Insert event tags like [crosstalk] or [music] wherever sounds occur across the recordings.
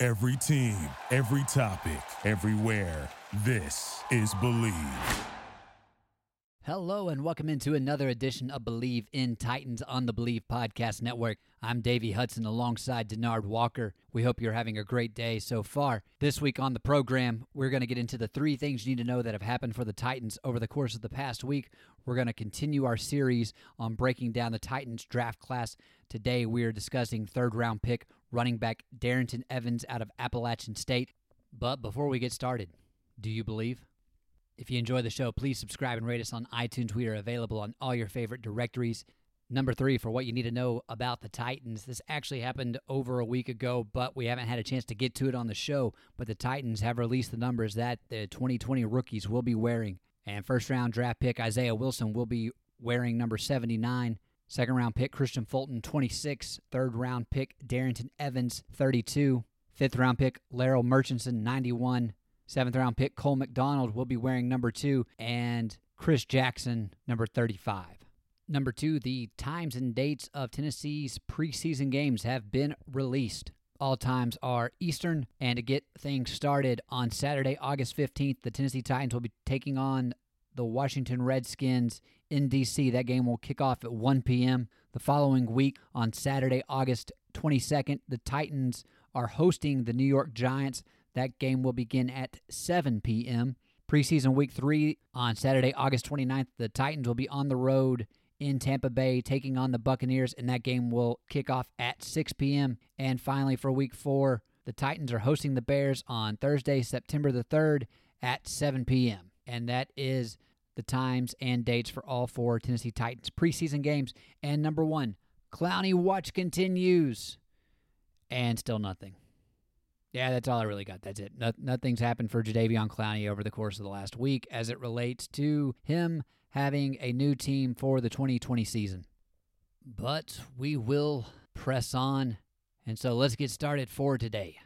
Every team, every topic, everywhere. This is Believe. Hello, and welcome into another edition of Believe in Titans on the Believe Podcast Network. I'm Davey Hudson alongside Denard Walker. We hope you're having a great day so far. This week on the program, we're going to get into the three things you need to know that have happened for the Titans over the course of the past week. We're going to continue our series on breaking down the Titans draft class. Today, we are discussing third round pick running back Darrynton Evans out of Appalachian State. But before we get started, do you believe? If you enjoy the show, please subscribe and rate us on iTunes. We are available on all your favorite directories. Number three, for what you need to know about the Titans. This actually happened over a week ago, but we haven't had a chance to get to it on the show. But the Titans have released the numbers that the 2020 rookies will be wearing. And first round draft pick Isaiah Wilson will be wearing number 79. Second round pick Kristian Fulton, 26. Third round pick Darrynton Evans, 32. Fifth round pick Larrell Murchison, 91. Seventh round pick Cole McDonald will be wearing number two, and Chris Jackson, number 35. Number two, the times and dates of Tennessee's preseason games have been released. All times are Eastern, and to get things started on Saturday, August 15th, the Tennessee Titans will be taking on the Washington Redskins in D.C. That game will kick off at 1 p.m. The following week, on Saturday, August 22nd, the Titans are hosting the New York Giants. That game will begin at 7 p.m. Preseason week three on Saturday, August 29th, the Titans will be on the road in Tampa Bay taking on the Buccaneers, and that game will kick off at 6 p.m. And finally, for week four, the Titans are hosting the Bears on Thursday, September the 3rd at 7 p.m. And that is the times and dates for all four Tennessee Titans preseason games. And number one, Clowney Watch continues. And still nothing. Yeah, that's all I really got. That's it. No, nothing's happened for Jadeveon Clowney over the course of the last week as it relates to him having a new team for the 2020 season. But we will press on. And so let's get started for today.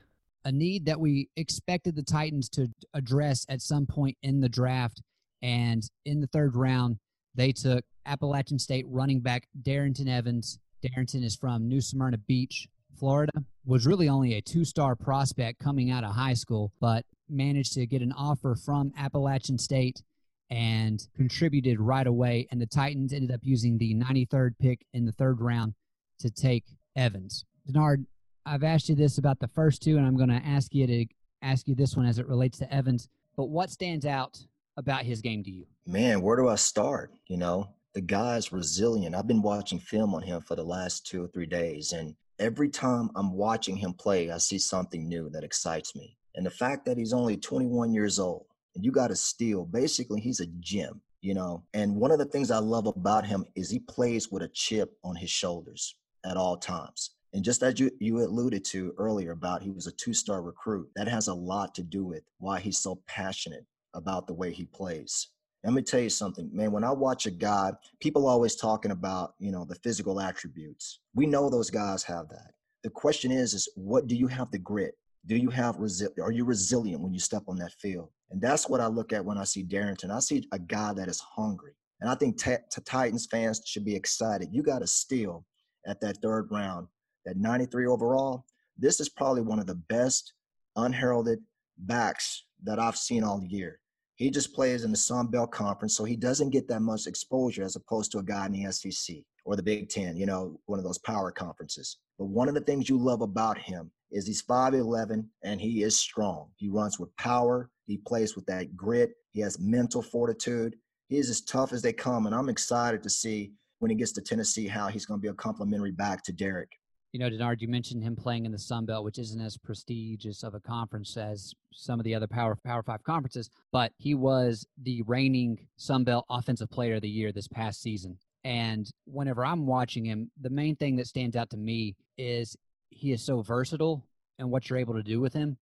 A need that we expected the Titans to address at some point in the draft. And in the third round, they took Appalachian State running back Darrynton Evans. Darrynton is from New Smyrna Beach, Florida, was really only a two star prospect coming out of high school, but managed to get an offer from Appalachian State and contributed right away. And the Titans ended up using the 93rd pick in the third round to take Evans. Denard, I've asked you this about the first two, and I'm going to ask you to ask you this one as it relates to Evans. But what stands out about his game to you? Man, where do I start? You know, the guy's resilient. I've been watching film on him for the last two or three days, and every time I'm watching him play, I see something new that excites me. And the fact that he's only 21 years old and you got to steal, basically, he's a gem, you know. And one of the things I love about him is he plays with a chip on his shoulders at all times. And just as you, you alluded to earlier about he was a two star recruit, that has a lot to do with why he's so passionate about the way he plays. Let me tell you something, man. When I watch a guy, people always talking about, you know, the physical attributes. We know those guys have that. The question is, is what do you have the grit? Do you have resi- Are you resilient when you step on that field? And that's what I look at when I see Darrynton. I see a guy that is hungry, and I think t- t- Titans fans should be excited. You got to steal at that third round, that 93 overall. This is probably one of the best unheralded backs that I've seen all year. He just plays in the Sun Belt Conference, so he doesn't get that much exposure as opposed to a guy in the SEC or the Big Ten, you know, one of those power conferences. But one of the things you love about him is he's 5'11 and he is strong. He runs with power, he plays with that grit, he has mental fortitude. He is as tough as they come, and I'm excited to see when he gets to Tennessee how he's going to be a complimentary back to Derrick you know, Denard, you mentioned him playing in the Sun Belt, which isn't as prestigious of a conference as some of the other Power Power Five conferences, but he was the reigning Sun Belt Offensive Player of the Year this past season. And whenever I'm watching him, the main thing that stands out to me is he is so versatile and what you're able to do with him.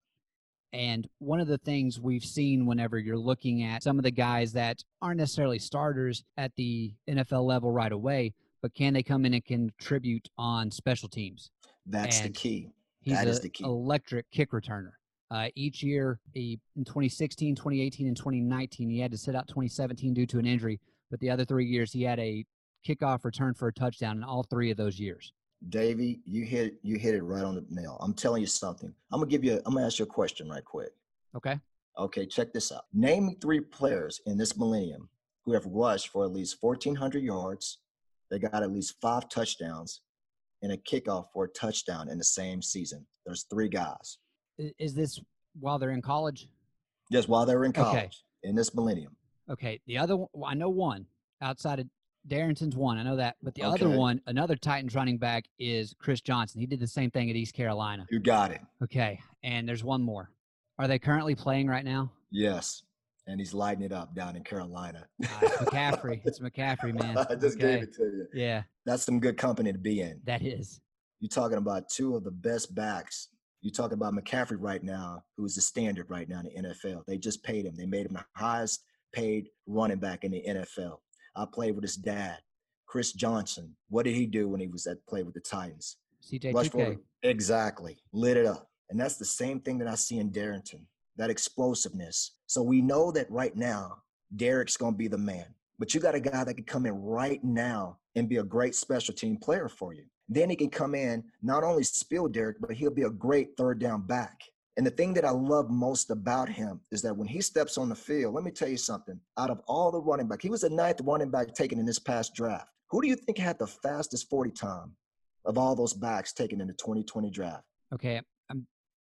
And one of the things we've seen whenever you're looking at some of the guys that aren't necessarily starters at the NFL level right away, but can they come in and contribute on special teams? That's And the key. He's That is the key. electric kick returner. Uh, each year, he, in 2016, 2018, and 2019, he had to sit out 2017 due to an injury. But the other three years, he had a kickoff return for a touchdown in all three of those years. Davey, you hit you hit it right on the nail. I'm telling you something. I'm gonna give you. A, I'm gonna ask you a question right quick. Okay. Okay, check this out. Name three players in this millennium who have rushed for at least 1,400 yards. They got at least five touchdowns and a kickoff for a touchdown in the same season. There's three guys. Is this while they're in college? Yes, while they were in Okay. college in this millennium. Okay. The other one, I know one outside of Darrynton's one. I know that. But the other one, another Titans running back is Chris Johnson. He did the same thing at East Carolina. You got it. Okay. And there's one more. Are they currently playing right now? Yes. And he's lighting it up down in Carolina. Uh, it's McCaffrey. It's [laughs] McCaffrey, man. I just Okay. gave it to you. Yeah, That's some good company to be in. that is. You're talking about two of the best backs. You're talking about McCaffrey right now, who is the standard right now in the NFL. They just paid him. They made him the highest paid running back in the NFL. I played with his dad, Chris Johnson. What did he do when he was at play with the Titans? CJ. Exactly. Lit it up. And that's the same thing that I see in Darrynton, that explosiveness. So we know that right now, Derrick's going to be the man. But you got a guy that can come in right now and be a great special team player for you. Then he can come in, not only spill Derrick, but he'll be a great third down back. And the thing that I love most about him is that when he steps on the field, let me tell you something. Out of all the running back, he was the ninth running back taken in this past draft. Who do you think had the fastest 40 time of all those backs taken in the 2020 draft? Okay,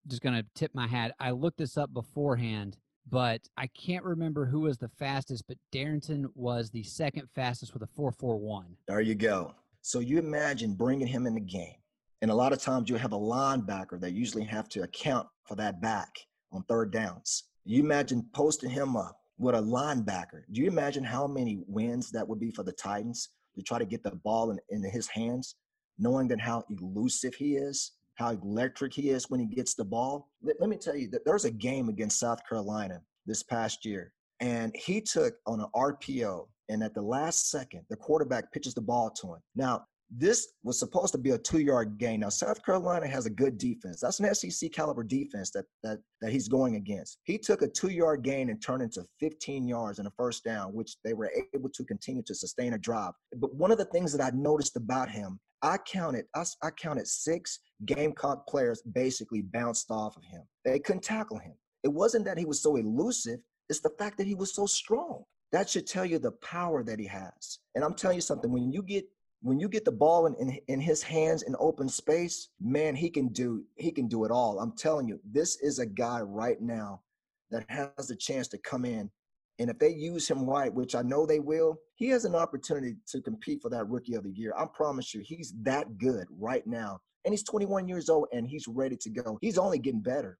Just gonna tip my hat. I looked this up beforehand, but I can't remember who was the fastest. But Darrynton was the second fastest with a 4.41. There you go. So you imagine bringing him in the game. And a lot of times you have a linebacker that usually have to account for that back on third downs. You imagine posting him up with a linebacker. Do you imagine how many wins that would be for the Titans to try to get the ball in, in his hands, knowing that how elusive he is, how electric he is when he gets the ball? Let, me tell you that there's a game against South Carolina this past year, and he took on an RPO and at the last second, the quarterback pitches the ball to him. Now, this was supposed to be a two-yard gain. Now, South Carolina has a good defense. That's an SEC caliber defense that that that he's going against. He took a two-yard gain and turned into 15 yards and a first down, which they were able to continue to sustain a drive. But one of the things that I noticed about him, I counted I counted six Gamecock players basically bounced off of him. They couldn't tackle him. It wasn't that he was so elusive. It's the fact that he was so strong. That should tell you the power that he has. And I'm telling you something, when you get when you get the ball in, in, in his hands in open space, man, he can do he can do it all. I'm telling you, this is a guy right now that has the chance to come in. And if they use him right, which I know they will, he has an opportunity to compete for that rookie of the year. I promise you, he's that good right now. And he's 21 years old and he's ready to go. He's only getting better.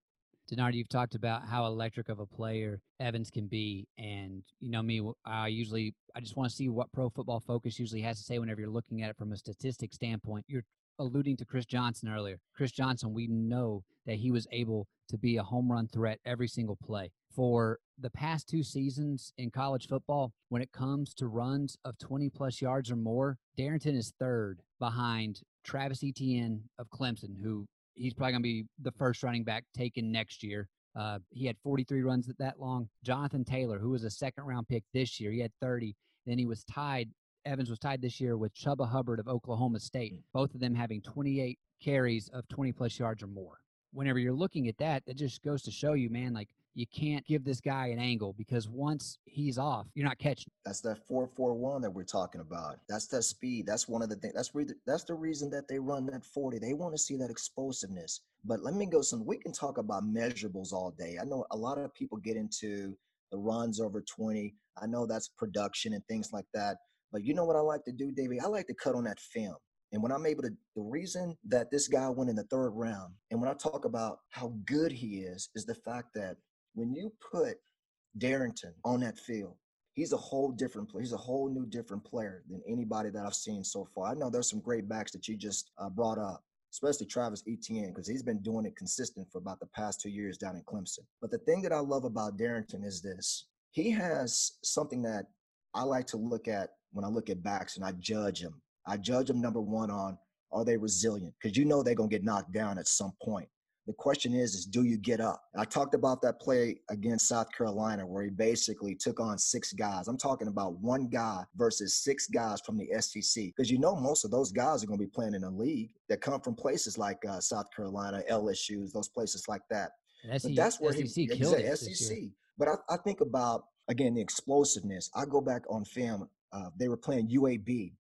Denard, you've talked about how electric of a player Evans can be, and you know me, I usually I just want to see what Pro Football Focus usually has to say whenever you're looking at it from a statistic standpoint. You're alluding to Chris Johnson earlier. Chris Johnson, we know that he was able to be a home run threat every single play. For the past two seasons in college football, when it comes to runs of 20 plus yards or more, Darrynton is third behind Travis Etienne of Clemson, who he's probably going to be the first running back taken next year. Uh, he had 43 runs that, that long. Jonathan Taylor, who was a second round pick this year, he had 30. Then he was tied. Evans was tied this year with Chuba Hubbard of Oklahoma State, both of them having 28 carries of 20 plus yards or more. Whenever you're looking at that, that just goes to show you, man, like you can't give this guy an angle because once he's off, you're not catching. That's that 441 that we're talking about. That's that speed. That's one of the things. That's re- that's the reason that they run that 40. They want to see that explosiveness. But let me go some we can talk about measurables all day. I know a lot of people get into the runs over 20. I know that's production and things like that. But you know what I like to do, David? I like to cut on that film. And when I'm able to, the reason that this guy went in the third round, and when I talk about how good he is, is the fact that when you put Darrynton on that field, he's a whole different player. He's a whole new different player than anybody that I've seen so far. I know there's some great backs that you just uh, brought up, especially Travis Etienne, because he's been doing it consistent for about the past two years down in Clemson. But the thing that I love about Darrynton is this he has something that I like to look at when I look at backs and I judge them. I judge them number one on are they resilient? Because you know they're gonna get knocked down at some point. The question is, is do you get up? I talked about that play against South Carolina where he basically took on six guys. I'm talking about one guy versus six guys from the SEC because you know most of those guys are going to be playing in a league that come from places like uh, South Carolina, LSU's, those places like that. SEC, but that's where SEC he killed it SEC. But I, I, think about again the explosiveness. I go back on film. Uh, they were playing UAB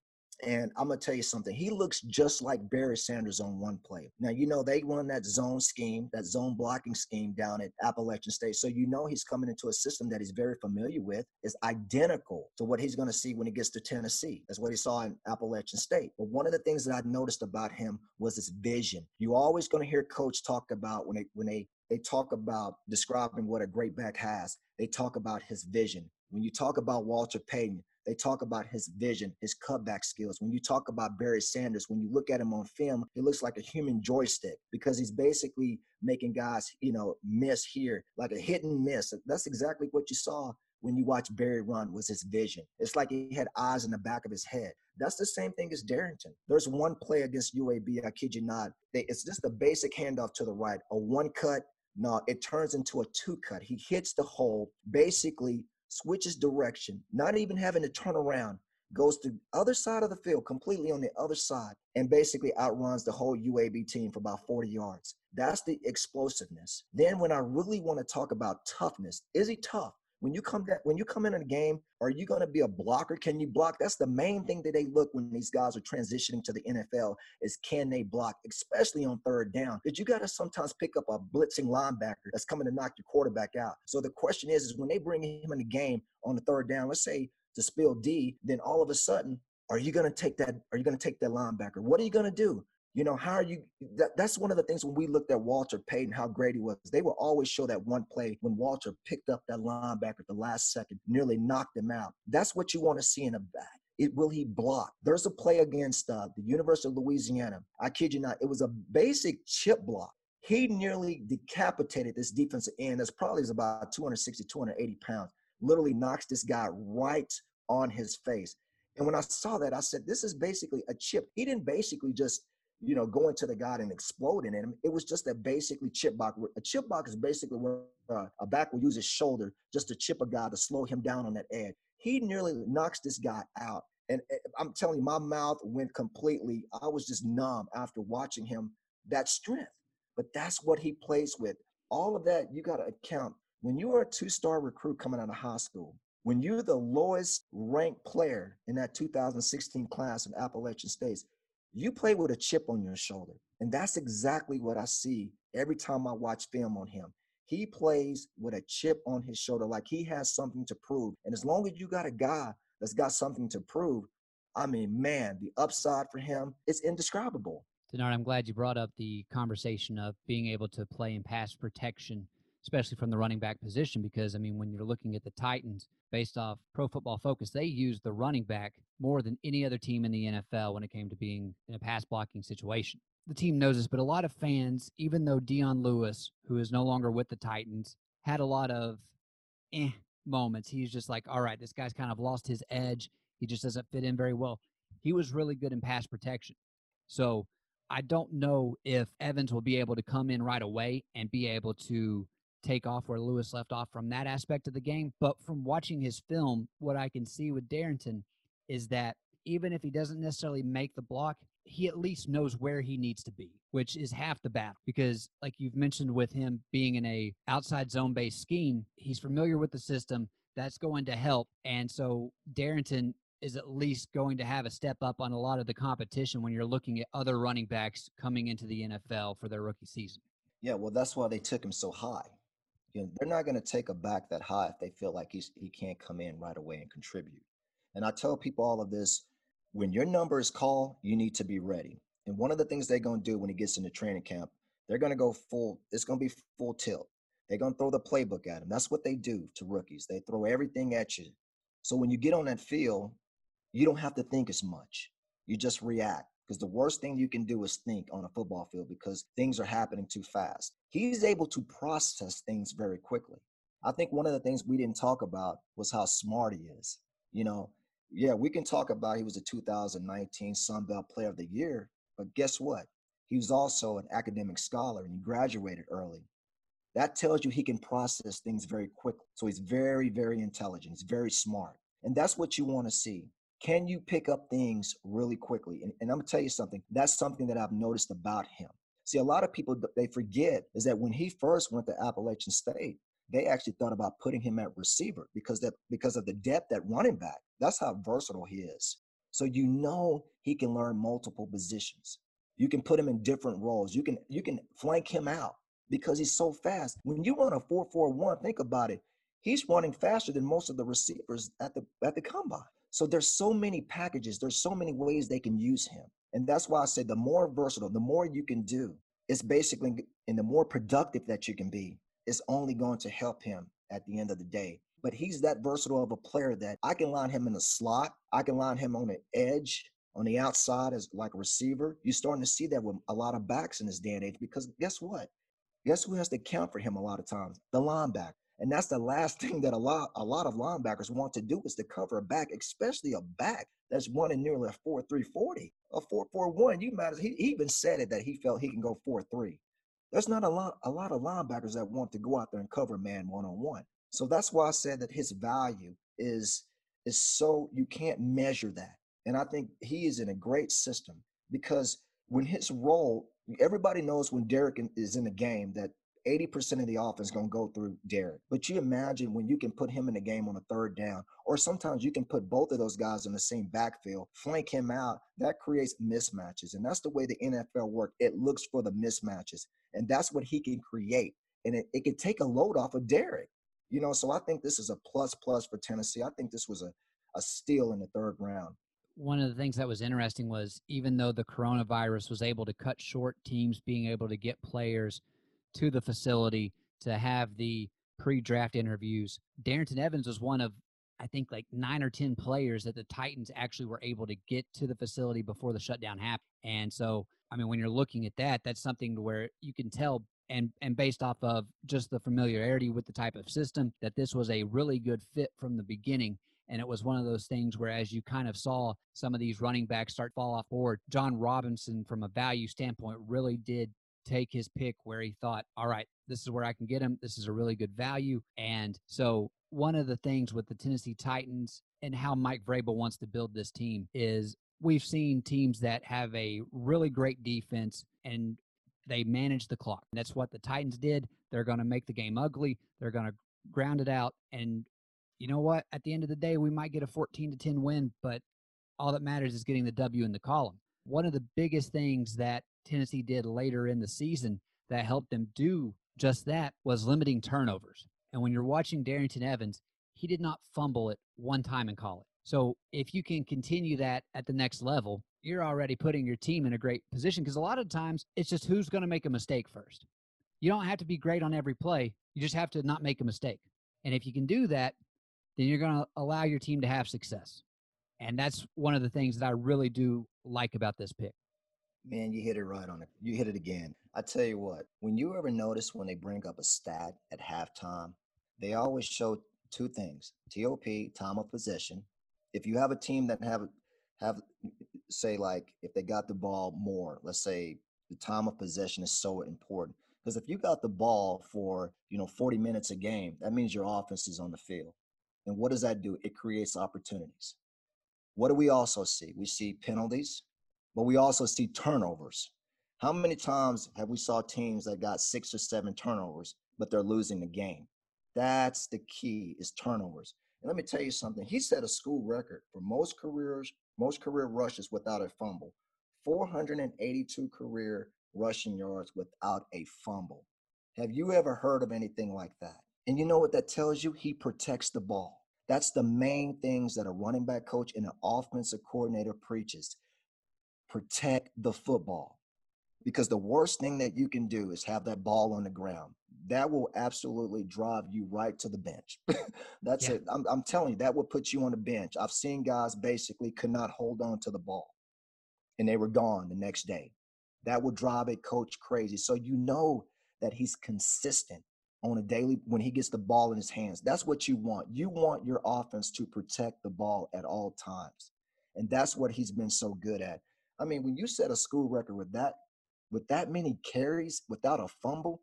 and I'm gonna tell you something. He looks just like Barry Sanders on one play. Now you know they run that zone scheme, that zone blocking scheme down at Appalachian State. So you know he's coming into a system that he's very familiar with. Is identical to what he's gonna see when he gets to Tennessee. That's what he saw in Appalachian State. But one of the things that I noticed about him was his vision. You're always gonna hear coach talk about when they when they they talk about describing what a great back has. They talk about his vision. When you talk about Walter Payton, they talk about his vision, his cutback skills. When you talk about Barry Sanders, when you look at him on film, he looks like a human joystick because he's basically making guys, you know, miss here, like a hit and miss. That's exactly what you saw when you watch Barry run was his vision. It's like he had eyes in the back of his head. That's the same thing as Darrynton. There's one play against UAB, I kid you not. It's just a basic handoff to the right, a one cut. No, it turns into a two cut. He hits the hole, basically switches direction, not even having to turn around, goes to other side of the field, completely on the other side, and basically outruns the whole UAB team for about 40 yards. That's the explosiveness. Then when I really want to talk about toughness, is he tough? When you come that when you come in a game, are you going to be a blocker? Can you block? That's the main thing that they look when these guys are transitioning to the NFL is can they block, especially on third down? Because you got to sometimes pick up a blitzing linebacker that's coming to knock your quarterback out. So the question is, is when they bring him in the game on the third down, let's say to spill D, then all of a sudden, are you going to take that? Are you going to take that linebacker? What are you going to do? You know, how are you? That, that's one of the things when we looked at Walter Payton, how great he was. They will always show that one play when Walter picked up that linebacker at the last second, nearly knocked him out. That's what you want to see in a back. It, will he block? There's a play against uh, the University of Louisiana. I kid you not. It was a basic chip block. He nearly decapitated this defensive end. That's probably is about 260, 280 pounds. Literally knocks this guy right on his face. And when I saw that, I said, this is basically a chip. He didn't basically just you know, going to the guy and exploding in him. It was just a basically chip block. A chip block is basically where uh, a back will use his shoulder just to chip a guy to slow him down on that edge. He nearly knocks this guy out. And eh, I'm telling you, my mouth went completely, I was just numb after watching him that strength. But that's what he plays with. All of that, you got to account. When you are a two star recruit coming out of high school, when you're the lowest ranked player in that 2016 class of Appalachian States, you play with a chip on your shoulder. And that's exactly what I see every time I watch film on him. He plays with a chip on his shoulder, like he has something to prove. And as long as you got a guy that's got something to prove, I mean, man, the upside for him is indescribable. Denard, I'm glad you brought up the conversation of being able to play in pass protection, especially from the running back position, because I mean, when you're looking at the Titans, based off Pro Football Focus, they used the running back more than any other team in the NFL when it came to being in a pass blocking situation. The team knows this, but a lot of fans, even though Dion Lewis, who is no longer with the Titans, had a lot of eh moments. He's just like, all right, this guy's kind of lost his edge. He just doesn't fit in very well. He was really good in pass protection. So I don't know if Evans will be able to come in right away and be able to take off where Lewis left off from that aspect of the game. But from watching his film, what I can see with Darrynton is that even if he doesn't necessarily make the block, he at least knows where he needs to be, which is half the battle. Because, like you've mentioned, with him being in a outside zone based scheme, he's familiar with the system. That's going to help. And so Darrynton is at least going to have a step up on a lot of the competition when you're looking at other running backs coming into the NFL for their rookie season. Yeah, well, that's why they took him so high you know, they're not going to take a back that high if they feel like he's he can't come in right away and contribute. And I tell people all of this: when your number is called, you need to be ready. And one of the things they're going to do when he gets into training camp, they're going to go full. It's going to be full tilt. They're going to throw the playbook at him. That's what they do to rookies. They throw everything at you. So when you get on that field, you don't have to think as much. You just react because the worst thing you can do is think on a football field because things are happening too fast. He's able to process things very quickly. I think one of the things we didn't talk about was how smart he is. You know, yeah, we can talk about he was a 2019 Sun Belt Player of the Year, but guess what? He was also an academic scholar and he graduated early. That tells you he can process things very quickly. So he's very, very intelligent. He's very smart. And that's what you want to see. Can you pick up things really quickly? And, and I'm to tell you something. That's something that I've noticed about him. See, a lot of people, they forget is that when he first went to Appalachian State, they actually thought about putting him at receiver because that because of the depth at running back. That's how versatile he is. So you know he can learn multiple positions. You can put him in different roles. You can you can flank him out because he's so fast. When you run a 4-4-1, think about it. He's running faster than most of the receivers at the at the combine. So there's so many packages, there's so many ways they can use him. And that's why I say the more versatile, the more you can do, it's basically and the more productive that you can be, it's only going to help him at the end of the day. But he's that versatile of a player that I can line him in the slot, I can line him on the edge, on the outside as like a receiver. You're starting to see that with a lot of backs in this day and age because guess what? Guess who has to count for him a lot of times? The linebacker. And that's the last [laughs] thing that a lot a lot of linebackers want to do is to cover a back, especially a back that's running nearly a 4 3 40. A 4 4 1, you might he, even said it that he felt he can go 4 3. There's not a lot a lot of linebackers that want to go out there and cover man one on one. So that's why I said that his value is is so you can't measure that. And I think he is in a great system because when his role, everybody knows when Derrick is in the game that 80% of the offense going to go through Derrick. But you imagine when you can put him in the game on a third down, or sometimes you can put both of those guys in the same backfield, flank him out, that creates mismatches. And that's the way the NFL works. It looks for the mismatches. And that's what he can create. And it, it can take a load off of Derrick. You know, so I think this is a plus plus for Tennessee. I think this was a, a steal in the third round one of the things that was interesting was even though the coronavirus was able to cut short teams being able to get players to the facility to have the pre-draft interviews. Darrynton Evans was one of I think like nine or ten players that the Titans actually were able to get to the facility before the shutdown happened. And so, I mean, when you're looking at that, that's something where you can tell and and based off of just the familiarity with the type of system that this was a really good fit from the beginning and it was one of those things where as you kind of saw some of these running backs start fall off board jon robinson from a value standpoint really did take his pick where he thought, all right, this is where I can get him. This is a really good value. And so one of the things with the Tennessee Titans and how Mike Vrabel wants to build this team is we've seen teams that have a really great defense and they manage the clock. That's what the Titans did. They're going to make the game ugly. They're going to ground it out. And you know what? At the end of the day, we might get a 14 to 10 win, but all that matters is getting the W in the column. One of the biggest things that Tennessee did later in the season that helped them do just that was limiting turnovers. And when you're watching Darrynton Evans, he did not fumble it one time in college. So if you can continue that at the next level, you're already putting your team in a great position because a lot of times it's just who's going to make a mistake first. You don't have to be great on every play. You just have to not make a mistake. And if you can do that, then you're going to allow your team to have success. And that's one of the things that I really do like about this pick. Man, you hit it right on it. You hit it again. I tell you what, when you ever notice when they bring up a stat at halftime, they always show two things: TOP, time of possession. If you have a team that have have say like if they got the ball more, let's say the time of possession is so important. Because if you got the ball for you know 40 minutes a game, that means your offense is on the field. And what does that do? It creates opportunities. What do we also see? We see penalties, but we also see turnovers. How many times have we saw teams that got six or seven turnovers, but they're losing the game? That's the key is turnovers. And let me tell you something. He set a school record for most careers, most career rushes without a fumble. 482 career rushing yards without a fumble. Have you ever heard of anything like that? And you know what that tells you? He protects the ball. That's the main things that a running back coach and an offensive coordinator preaches protect the football. Because the worst thing that you can do is have that ball on the ground. That will absolutely drive you right to the bench. [laughs] That's yeah. it. I'm, I'm telling you, that will put you on the bench. I've seen guys basically could not hold on to the ball. and they were gone the next day. That would drive a coach crazy. So you know that he's consistent on a daily when he gets the ball in his hands. That's what you want. You want your offense to protect the ball at all times. And that's what he's been so good at. I mean, when you set a school record with that with that many carries without a fumble,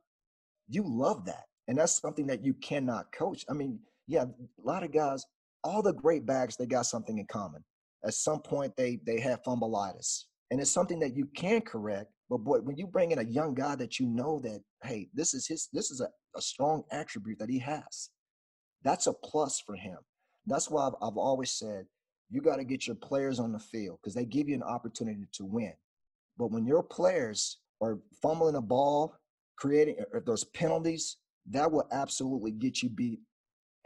you love that. And that's something that you cannot coach. I mean, yeah, a lot of guys, all the great backs, they got something in common. At some point they they have fumbleitis. And it's something that you can correct. But boy, when you bring in a young guy that you know that, hey, this is his this is a, a strong attribute that he has. That's a plus for him. That's why I've, I've always said you got to get your players on the field because they give you an opportunity to win. But when your players are fumbling a ball, creating or those penalties, that will absolutely get you beat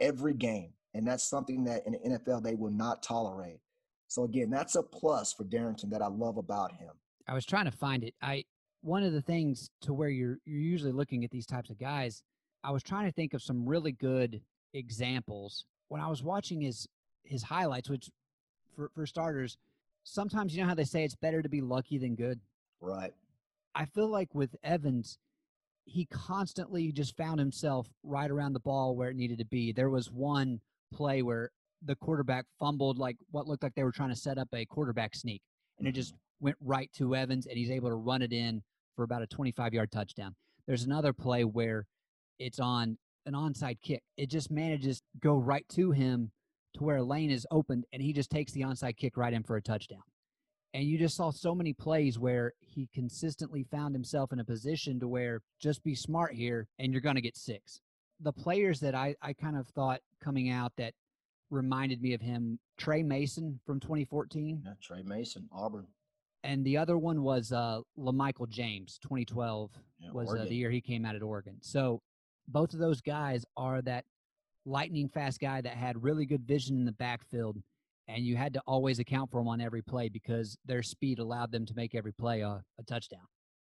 every game. And that's something that in the NFL they will not tolerate. So again, that's a plus for Darrynton that I love about him. I was trying to find it. I one of the things to where you're you're usually looking at these types of guys, I was trying to think of some really good examples. When I was watching his his highlights, which for, for starters, sometimes you know how they say it's better to be lucky than good. Right. I feel like with Evans, he constantly just found himself right around the ball where it needed to be. There was one play where the quarterback fumbled like what looked like they were trying to set up a quarterback sneak and it just mm-hmm. went right to Evans and he's able to run it in for about a 25 yard touchdown. There's another play where it's on an onside kick. It just manages to go right to him to where a lane is opened and he just takes the onside kick right in for a touchdown. And you just saw so many plays where he consistently found himself in a position to where just be smart here and you're going to get six. The players that I, I kind of thought coming out that reminded me of him, Tre Mason from 2014. Yeah, Tre Mason, Auburn. And the other one was uh, LaMichael James, 2012 yeah, was uh, the year he came out at Oregon. So both of those guys are that lightning fast guy that had really good vision in the backfield, and you had to always account for them on every play because their speed allowed them to make every play a, a touchdown.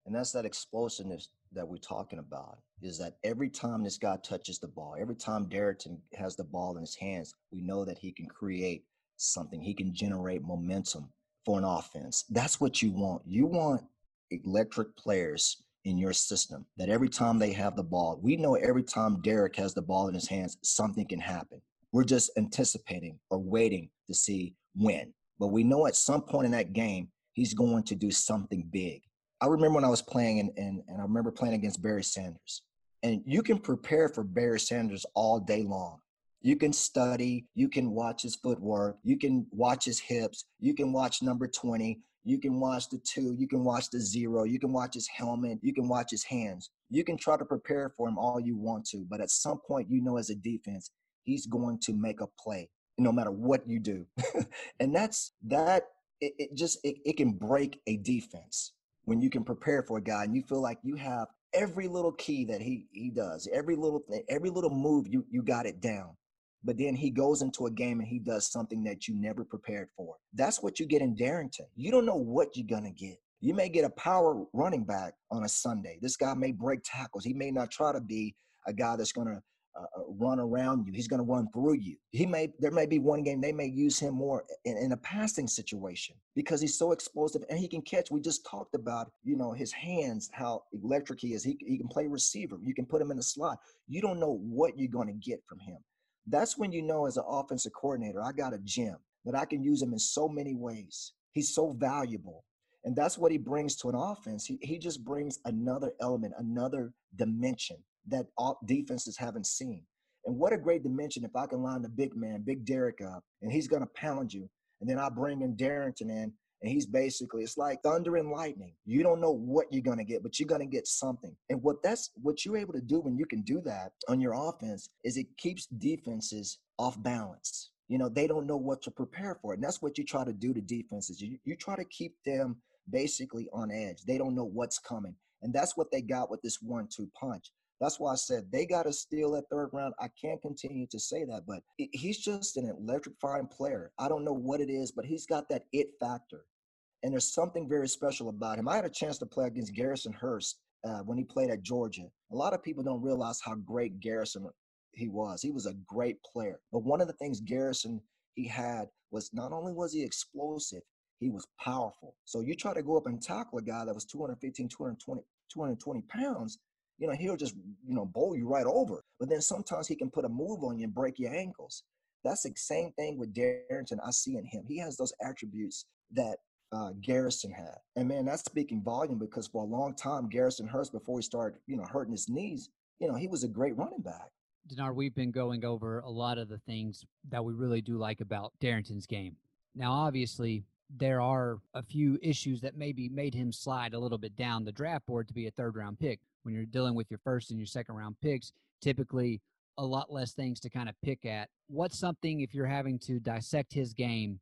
And that's that explosiveness that we're talking about. Is that every time this guy touches the ball, every time Darrynton has the ball in his hands, we know that he can create something. He can generate momentum for an offense. That's what you want. You want electric players in your system that every time they have the ball, we know every time Derrick has the ball in his hands, something can happen. We're just anticipating or waiting to see when. But we know at some point in that game, he's going to do something big. I remember when I was playing, and, and, and I remember playing against Barry Sanders. And you can prepare for Barry Sanders all day long. You can study, you can watch his footwork, you can watch his hips, you can watch number 20, you can watch the two, you can watch the zero, you can watch his helmet, you can watch his hands. You can try to prepare for him all you want to, but at some point, you know, as a defense, he's going to make a play no matter what you do. [laughs] and that's that, it, it just, it, it can break a defense when you can prepare for a guy and you feel like you have every little key that he he does, every little every little move, you you got it down but then he goes into a game and he does something that you never prepared for. That's what you get in Darrynton. You don't know what you're going to get. You may get a power running back on a Sunday. This guy may break tackles. He may not try to be a guy that's going to uh, uh, run around you. He's going to run through you. He may there may be one game they may use him more in, in, a passing situation because he's so explosive and he can catch. We just talked about you know his hands, how electric he is. He he can play receiver. You can put him in the slot. You don't know what you're going to get from him. That's when you know, as an offensive coordinator, I got a gem that I can use him in so many ways. He's so valuable. And that's what he brings to an offense. He, he just brings another element, another dimension that all defenses haven't seen. And what a great dimension if I can line the big man, Big Derrick up, and he's going to pound you. And then I bring in Darrynton in, and he's basically, it's like thunder and lightning. You don't know what you're going to get, but you're going to get something. And what that's what you're able to do when you can do that on your offense is it keeps defenses off balance. You know, they don't know what to prepare for. And that's what you try to do to defenses. You, you try to keep them basically on edge. They don't know what's coming. And that's what they got with this one two punch. That's why I said they got to steal that third round. I can't continue to say that, but he's just an electrifying player. I don't know what it is, but he's got that it factor. And there's something very special about him. I had a chance to play against Garrison Hearst uh, when he played at Georgia. A lot of people don't realize how great Garrison he was. He was a great player. But one of the things Garrison he had was not only was he explosive, He was powerful. So you try to go up and tackle a guy that was 215, 220, 220 pounds, you know, he'll just, you know, bowl you right over. But then sometimes he can put a move on you and break your ankles. That's the same thing with Darrynton I see in him. He has those attributes that uh, Garrison had. And man, that's speaking volume because for a long time, Garrison Hearst, before he started, you know, hurting his knees, you know, he was a great running back. Denard, we've been going over a lot of the things that we really do like about Darrynton's game. Now, obviously, there are a few issues that maybe made him slide a little bit down the draft board to be a third round pick. When you're dealing with your first and your second round picks, typically a lot less things to kind of pick at. What's something, if you're having to dissect his game,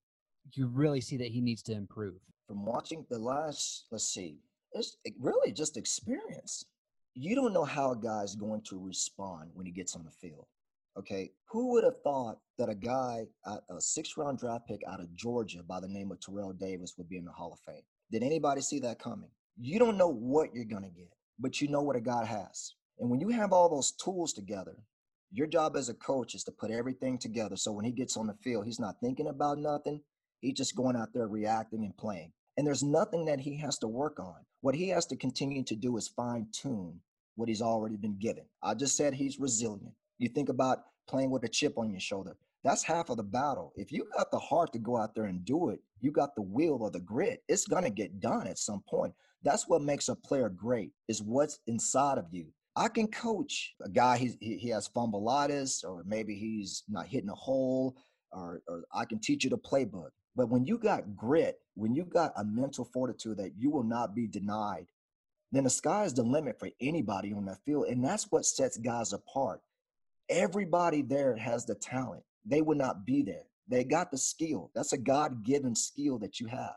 you really see that he needs to improve? From watching the last, let's see, it's really just experience you don't know how a guy's going to respond when he gets on the field. Okay, who would have thought that a guy, a six round draft pick out of Georgia by the name of Terrell Davis would be in the Hall of Fame? Did anybody see that coming? You don't know what you're going to get, but you know what a guy has. And when you have all those tools together, your job as a coach is to put everything together. So when he gets on the field, he's not thinking about nothing. He's just going out there reacting and playing. And there's nothing that he has to work on. What he has to continue to do is fine tune what he's already been given. I just said he's resilient. You think about playing with a chip on your shoulder. That's half of the battle. If you got the heart to go out there and do it, you got the will or the grit, it's going to get done at some point. That's what makes a player great is what's inside of you. I can coach a guy, he, he has fumbleitis, or maybe he's not hitting a hole, or, or I can teach you the playbook. But when you got grit, when you got a mental fortitude that you will not be denied, then the sky is the limit for anybody on that field. And that's what sets guys apart. Everybody there has the talent. They would not be there. They got the skill. That's a God given skill that you have.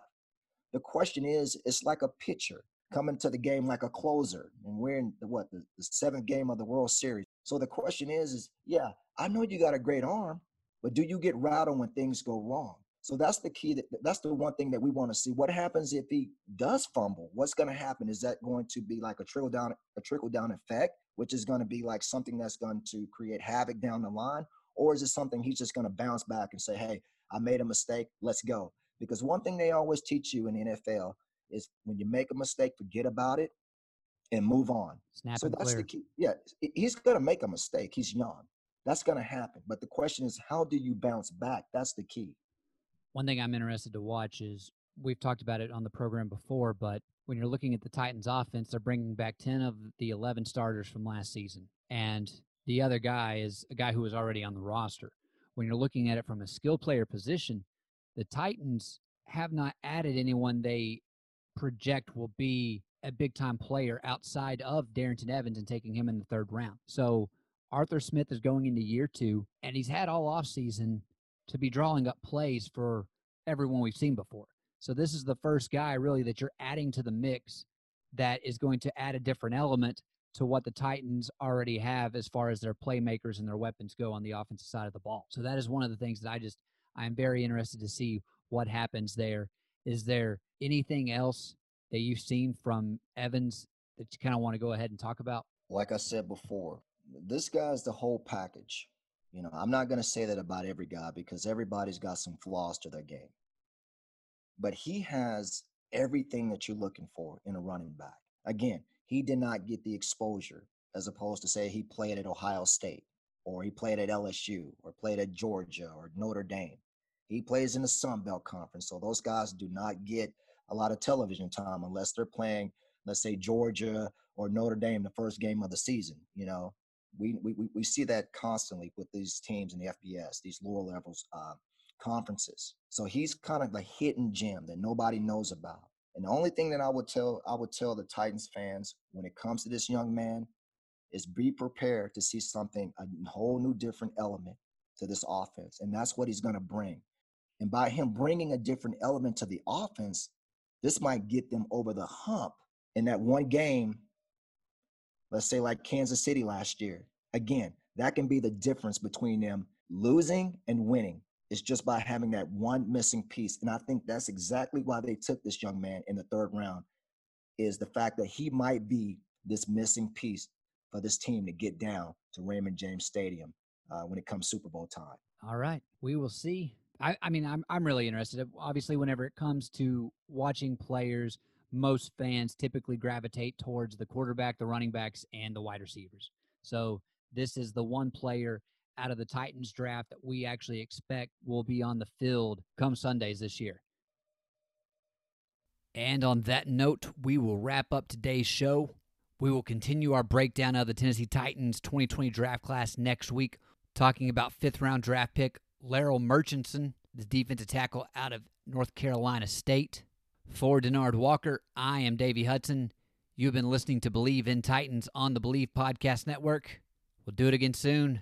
The question is, it's like a pitcher coming to the game like a closer. And we're in the, what, the, the seventh game of the World Series. So the question is, is yeah, I know you got a great arm, but do you get rattled when things go wrong? So that's the key. That, that's the one thing that we want to see. What happens if he does fumble? What's going to happen? Is that going to be like a trickle down, a trickle down effect, which is going to be like something that's going to create havoc down the line, or is it something he's just going to bounce back and say, "Hey, I made a mistake. Let's go." Because one thing they always teach you in the NFL is when you make a mistake, forget about it and move on. Snap so that's clear. the key. Yeah, he's going to make a mistake. He's young. That's going to happen. But the question is, how do you bounce back? That's the key. One thing I'm interested to watch is we've talked about it on the program before, but when you're looking at the Titans offense, they're bringing back 10 of the 11 starters from last season. And the other guy is a guy who was already on the roster. When you're looking at it from a skill player position, the Titans have not added anyone they project will be a big time player outside of Darrynton Evans and taking him in the third round. So Arthur Smith is going into year two, and he's had all offseason to be drawing up plays for everyone we've seen before. So this is the first guy really that you're adding to the mix that is going to add a different element to what the Titans already have as far as their playmakers and their weapons go on the offensive side of the ball. So that is one of the things that I just I'm very interested to see what happens there. Is there anything else that you've seen from Evans that you kind of want to go ahead and talk about? Like I said before, this guy's the whole package. You know, I'm not going to say that about every guy because everybody's got some flaws to their game. But he has everything that you're looking for in a running back. Again, he did not get the exposure as opposed to say he played at Ohio State or he played at LSU or played at Georgia or Notre Dame. He plays in the Sun Belt Conference. So those guys do not get a lot of television time unless they're playing, let's say, Georgia or Notre Dame the first game of the season, you know we, we, we see that constantly with these teams in the FBS, these lower levels uh, conferences. So he's kind of the hidden gem that nobody knows about. And the only thing that I would tell I would tell the Titans fans when it comes to this young man is be prepared to see something a whole new different element to this offense, and that's what he's going to bring. And by him bringing a different element to the offense, this might get them over the hump in that one game let's say like Kansas City last year. Again, that can be the difference between them losing and winning. It's just by having that one missing piece. And I think that's exactly why they took this young man in the third round is the fact that he might be this missing piece for this team to get down to Raymond James Stadium uh, when it comes Super Bowl time. All right. We will see. I, I mean, I'm I'm really interested. Obviously, whenever it comes to watching players, most fans typically gravitate towards the quarterback, the running backs, and the wide receivers. So this is the one player out of the Titans draft that we actually expect will be on the field come Sundays this year. And on that note, we will wrap up today's show. We will continue our breakdown of the Tennessee Titans 2020 draft class next week, talking about fifth round draft pick Larrell Murchison, the defensive tackle out of North Carolina State. For Denard Walker, I am Davey Hudson. You've been listening to Believe in Titans on the Believe Podcast Network. We'll do it again soon.